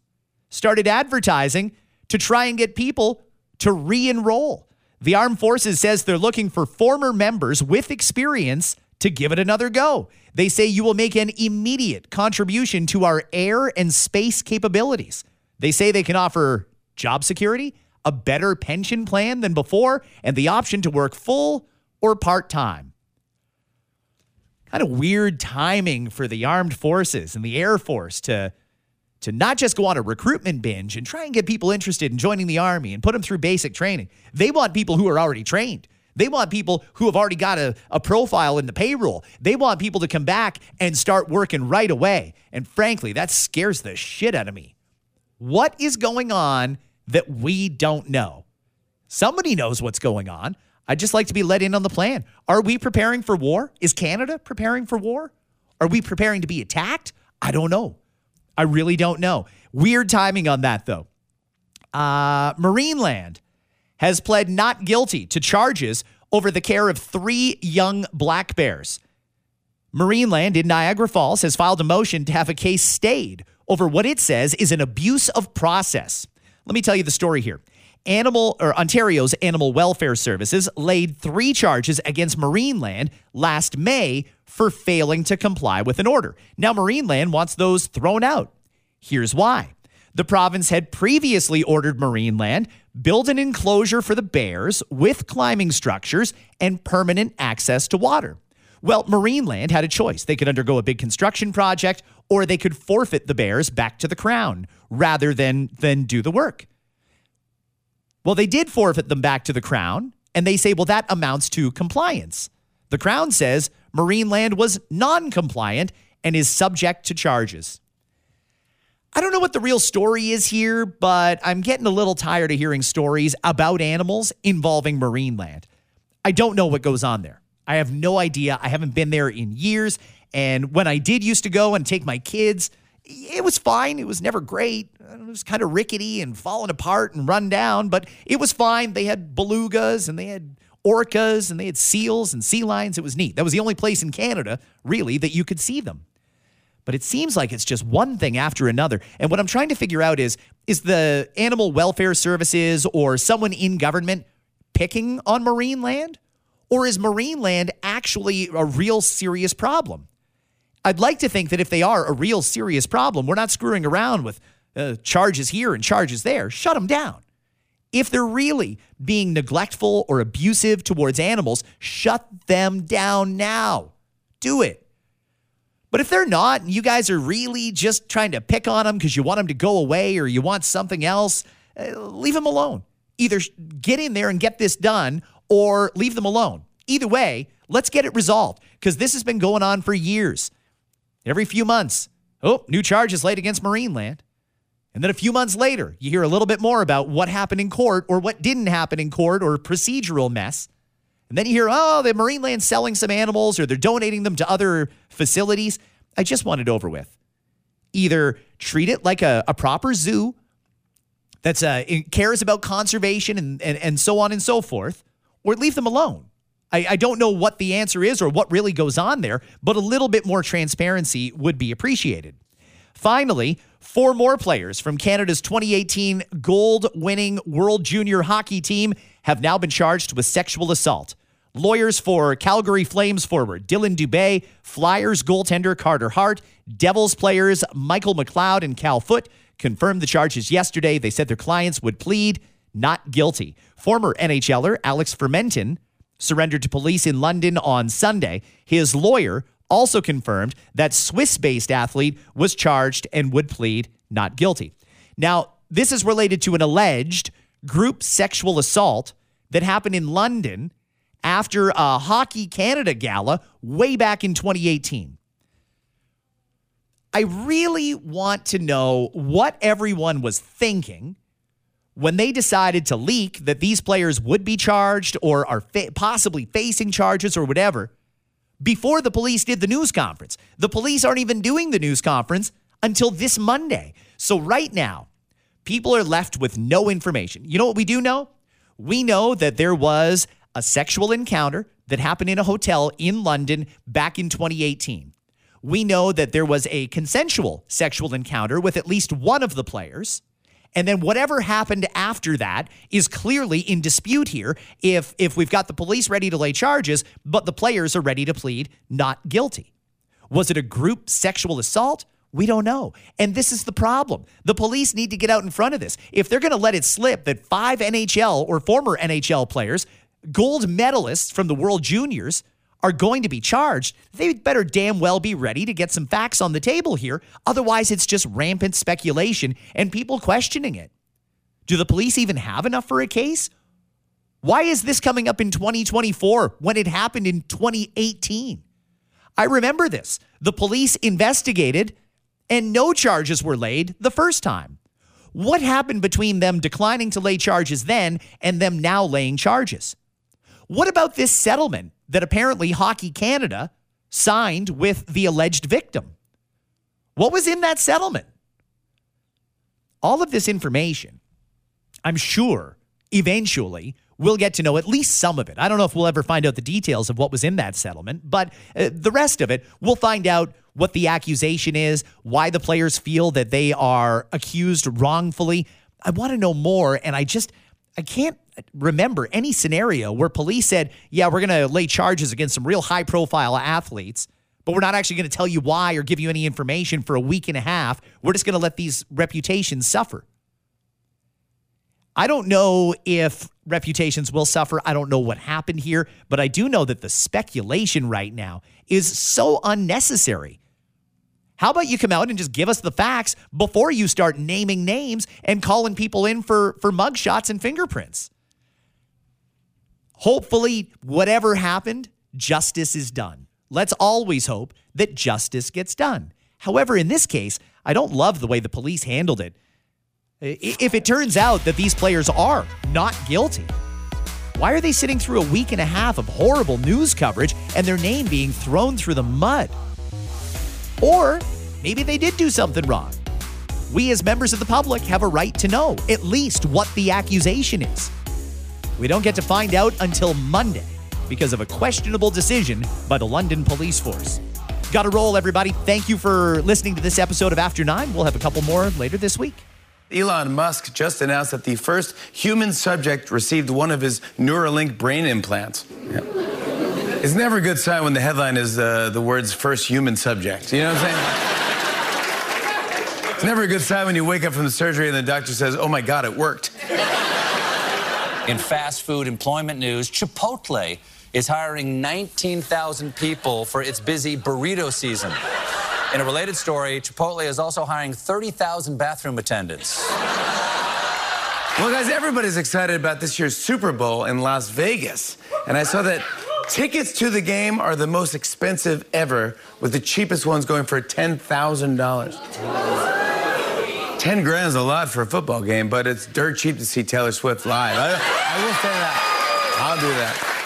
started advertising to try and get people to re enroll. The Armed Forces says they're looking for former members with experience to give it another go. They say you will make an immediate contribution to our air and space capabilities. They say they can offer job security, a better pension plan than before, and the option to work full or part time. Kind of weird timing for the armed forces and the Air Force to, to not just go on a recruitment binge and try and get people interested in joining the Army and put them through basic training. They want people who are already trained. They want people who have already got a, a profile in the payroll. They want people to come back and start working right away. And frankly, that scares the shit out of me. What is going on that we don't know? Somebody knows what's going on. I'd just like to be let in on the plan. Are we preparing for war? Is Canada preparing for war? Are we preparing to be attacked? I don't know. I really don't know. Weird timing on that, though. Uh, Marineland has pled not guilty to charges over the care of three young black bears. Marineland in Niagara Falls has filed a motion to have a case stayed over what it says is an abuse of process. Let me tell you the story here. Animal or Ontario's Animal Welfare Services laid three charges against Marineland last May for failing to comply with an order. Now Marineland wants those thrown out. Here's why. The province had previously ordered Marineland build an enclosure for the bears with climbing structures and permanent access to water. Well, Marineland had a choice. They could undergo a big construction project or they could forfeit the bears back to the crown rather than than do the work. Well, they did forfeit them back to the crown and they say, "Well, that amounts to compliance." The crown says Marineland was non-compliant and is subject to charges. I don't know what the real story is here, but I'm getting a little tired of hearing stories about animals involving Marineland. I don't know what goes on there. I have no idea. I haven't been there in years. And when I did used to go and take my kids, it was fine. It was never great. It was kind of rickety and falling apart and run down, but it was fine. They had belugas and they had orcas and they had seals and sea lions. It was neat. That was the only place in Canada, really, that you could see them. But it seems like it's just one thing after another. And what I'm trying to figure out is is the animal welfare services or someone in government picking on Marineland? Or is Marineland actually a real serious problem? I'd like to think that if they are a real serious problem, we're not screwing around with uh, charges here and charges there. Shut them down. If they're really being neglectful or abusive towards animals, shut them down now. Do it. But if they're not, and you guys are really just trying to pick on them because you want them to go away or you want something else, uh, leave them alone. Either get in there and get this done or leave them alone. Either way, let's get it resolved because this has been going on for years. Every few months, oh, new charges laid against Marineland. And then a few months later, you hear a little bit more about what happened in court or what didn't happen in court or procedural mess. And then you hear, oh, the Marineland's selling some animals or they're donating them to other facilities. I just want it over with. Either treat it like a, a proper zoo that's uh, cares about conservation and, and, and so on and so forth, or leave them alone. I, I don't know what the answer is or what really goes on there, but a little bit more transparency would be appreciated. Finally, four more players from Canada's 2018 gold winning World Junior Hockey team have now been charged with sexual assault. Lawyers for Calgary Flames forward Dylan Dubé, Flyers goaltender Carter Hart, Devils players Michael McLeod and Cal Foote confirmed the charges yesterday. They said their clients would plead not guilty. Former NHLer Alex Formenton surrendered to police in London on Sunday. His lawyer also confirmed that Swiss based athlete was charged and would plead not guilty. Now, this is related to an alleged group sexual assault that happened in London after a Hockey Canada gala way back in 2018. I really want to know what everyone was thinking when they decided to leak that these players would be charged or are fa- possibly facing charges or whatever before the police did the news conference. The police aren't even doing the news conference until this Monday. So, right now, people are left with no information. You know what we do know? We know that there was a sexual encounter that happened in a hotel in London back in 2018. We know that there was a consensual sexual encounter with at least one of the players. And then whatever happened after that is clearly in dispute here. If if we've got the police ready to lay charges, but the players are ready to plead not guilty. Was it a group sexual assault? We don't know. And this is the problem. The police need to get out in front of this. If they're going to let it slip that five NHL or former NHL players, gold medalists from the World Juniors, are going to be charged, They'd better damn well be ready to get some facts on the table here. Otherwise, it's just rampant speculation and people questioning it. Do the police even have enough for a case? Why is this coming up in 2024 when it happened in 2018? I remember this. The police investigated and no charges were laid the first time. What happened between them declining to lay charges then and them now laying charges? What about this settlement that apparently Hockey Canada signed with the alleged victim? What was in that settlement? All of this information, I'm sure, eventually we'll get to know at least some of it. I don't know if we'll ever find out the details of what was in that settlement, but uh, the rest of it, we'll find out what the accusation is, why the players feel that they are accused wrongfully. I want to know more, and I just I can't remember any scenario where police said, "Yeah, we're going to lay charges against some real high-profile athletes." But we're not actually going to tell you why or give you any information for a week and a half. We're just going to let these reputations suffer. I don't know if reputations will suffer. I don't know what happened here, but I do know that the speculation right now is so unnecessary. How about you come out and just give us the facts before you start naming names and calling people in for, for mugshots and fingerprints? Hopefully, whatever happened, justice is done. Let's always hope that justice gets done. However, in this case, I don't love the way the police handled it. If it turns out that these players are not guilty, why are they sitting through a week and a half of horrible news coverage and their name being thrown through the mud? Or maybe they did do something wrong. We, as members of the public, have a right to know at least what the accusation is. We don't get to find out until Monday because of a questionable decision by the London police force. Got to roll, everybody. Thank you for listening to this episode of After Nine. We'll have a couple more later this week. Elon Musk just announced that the first human subject received one of his Neuralink brain implants. Yeah. It's never a good sign when the headline is uh, the words first human subject. You know what I'm saying? It's never a good sign when you wake up from the surgery and the doctor says, oh my God, it worked. In fast food employment news, Chipotle is hiring 19,000 people for its busy burrito season. In a related story, Chipotle is also hiring 30,000 bathroom attendants. Well, guys, everybody's excited about this year's Super Bowl in Las Vegas. And I saw that tickets to the game are the most expensive ever, with the cheapest ones going for $10,000. 10 grand is a lot for a football game, but it's dirt cheap to see Taylor Swift live. I, I will say that. I'll do that.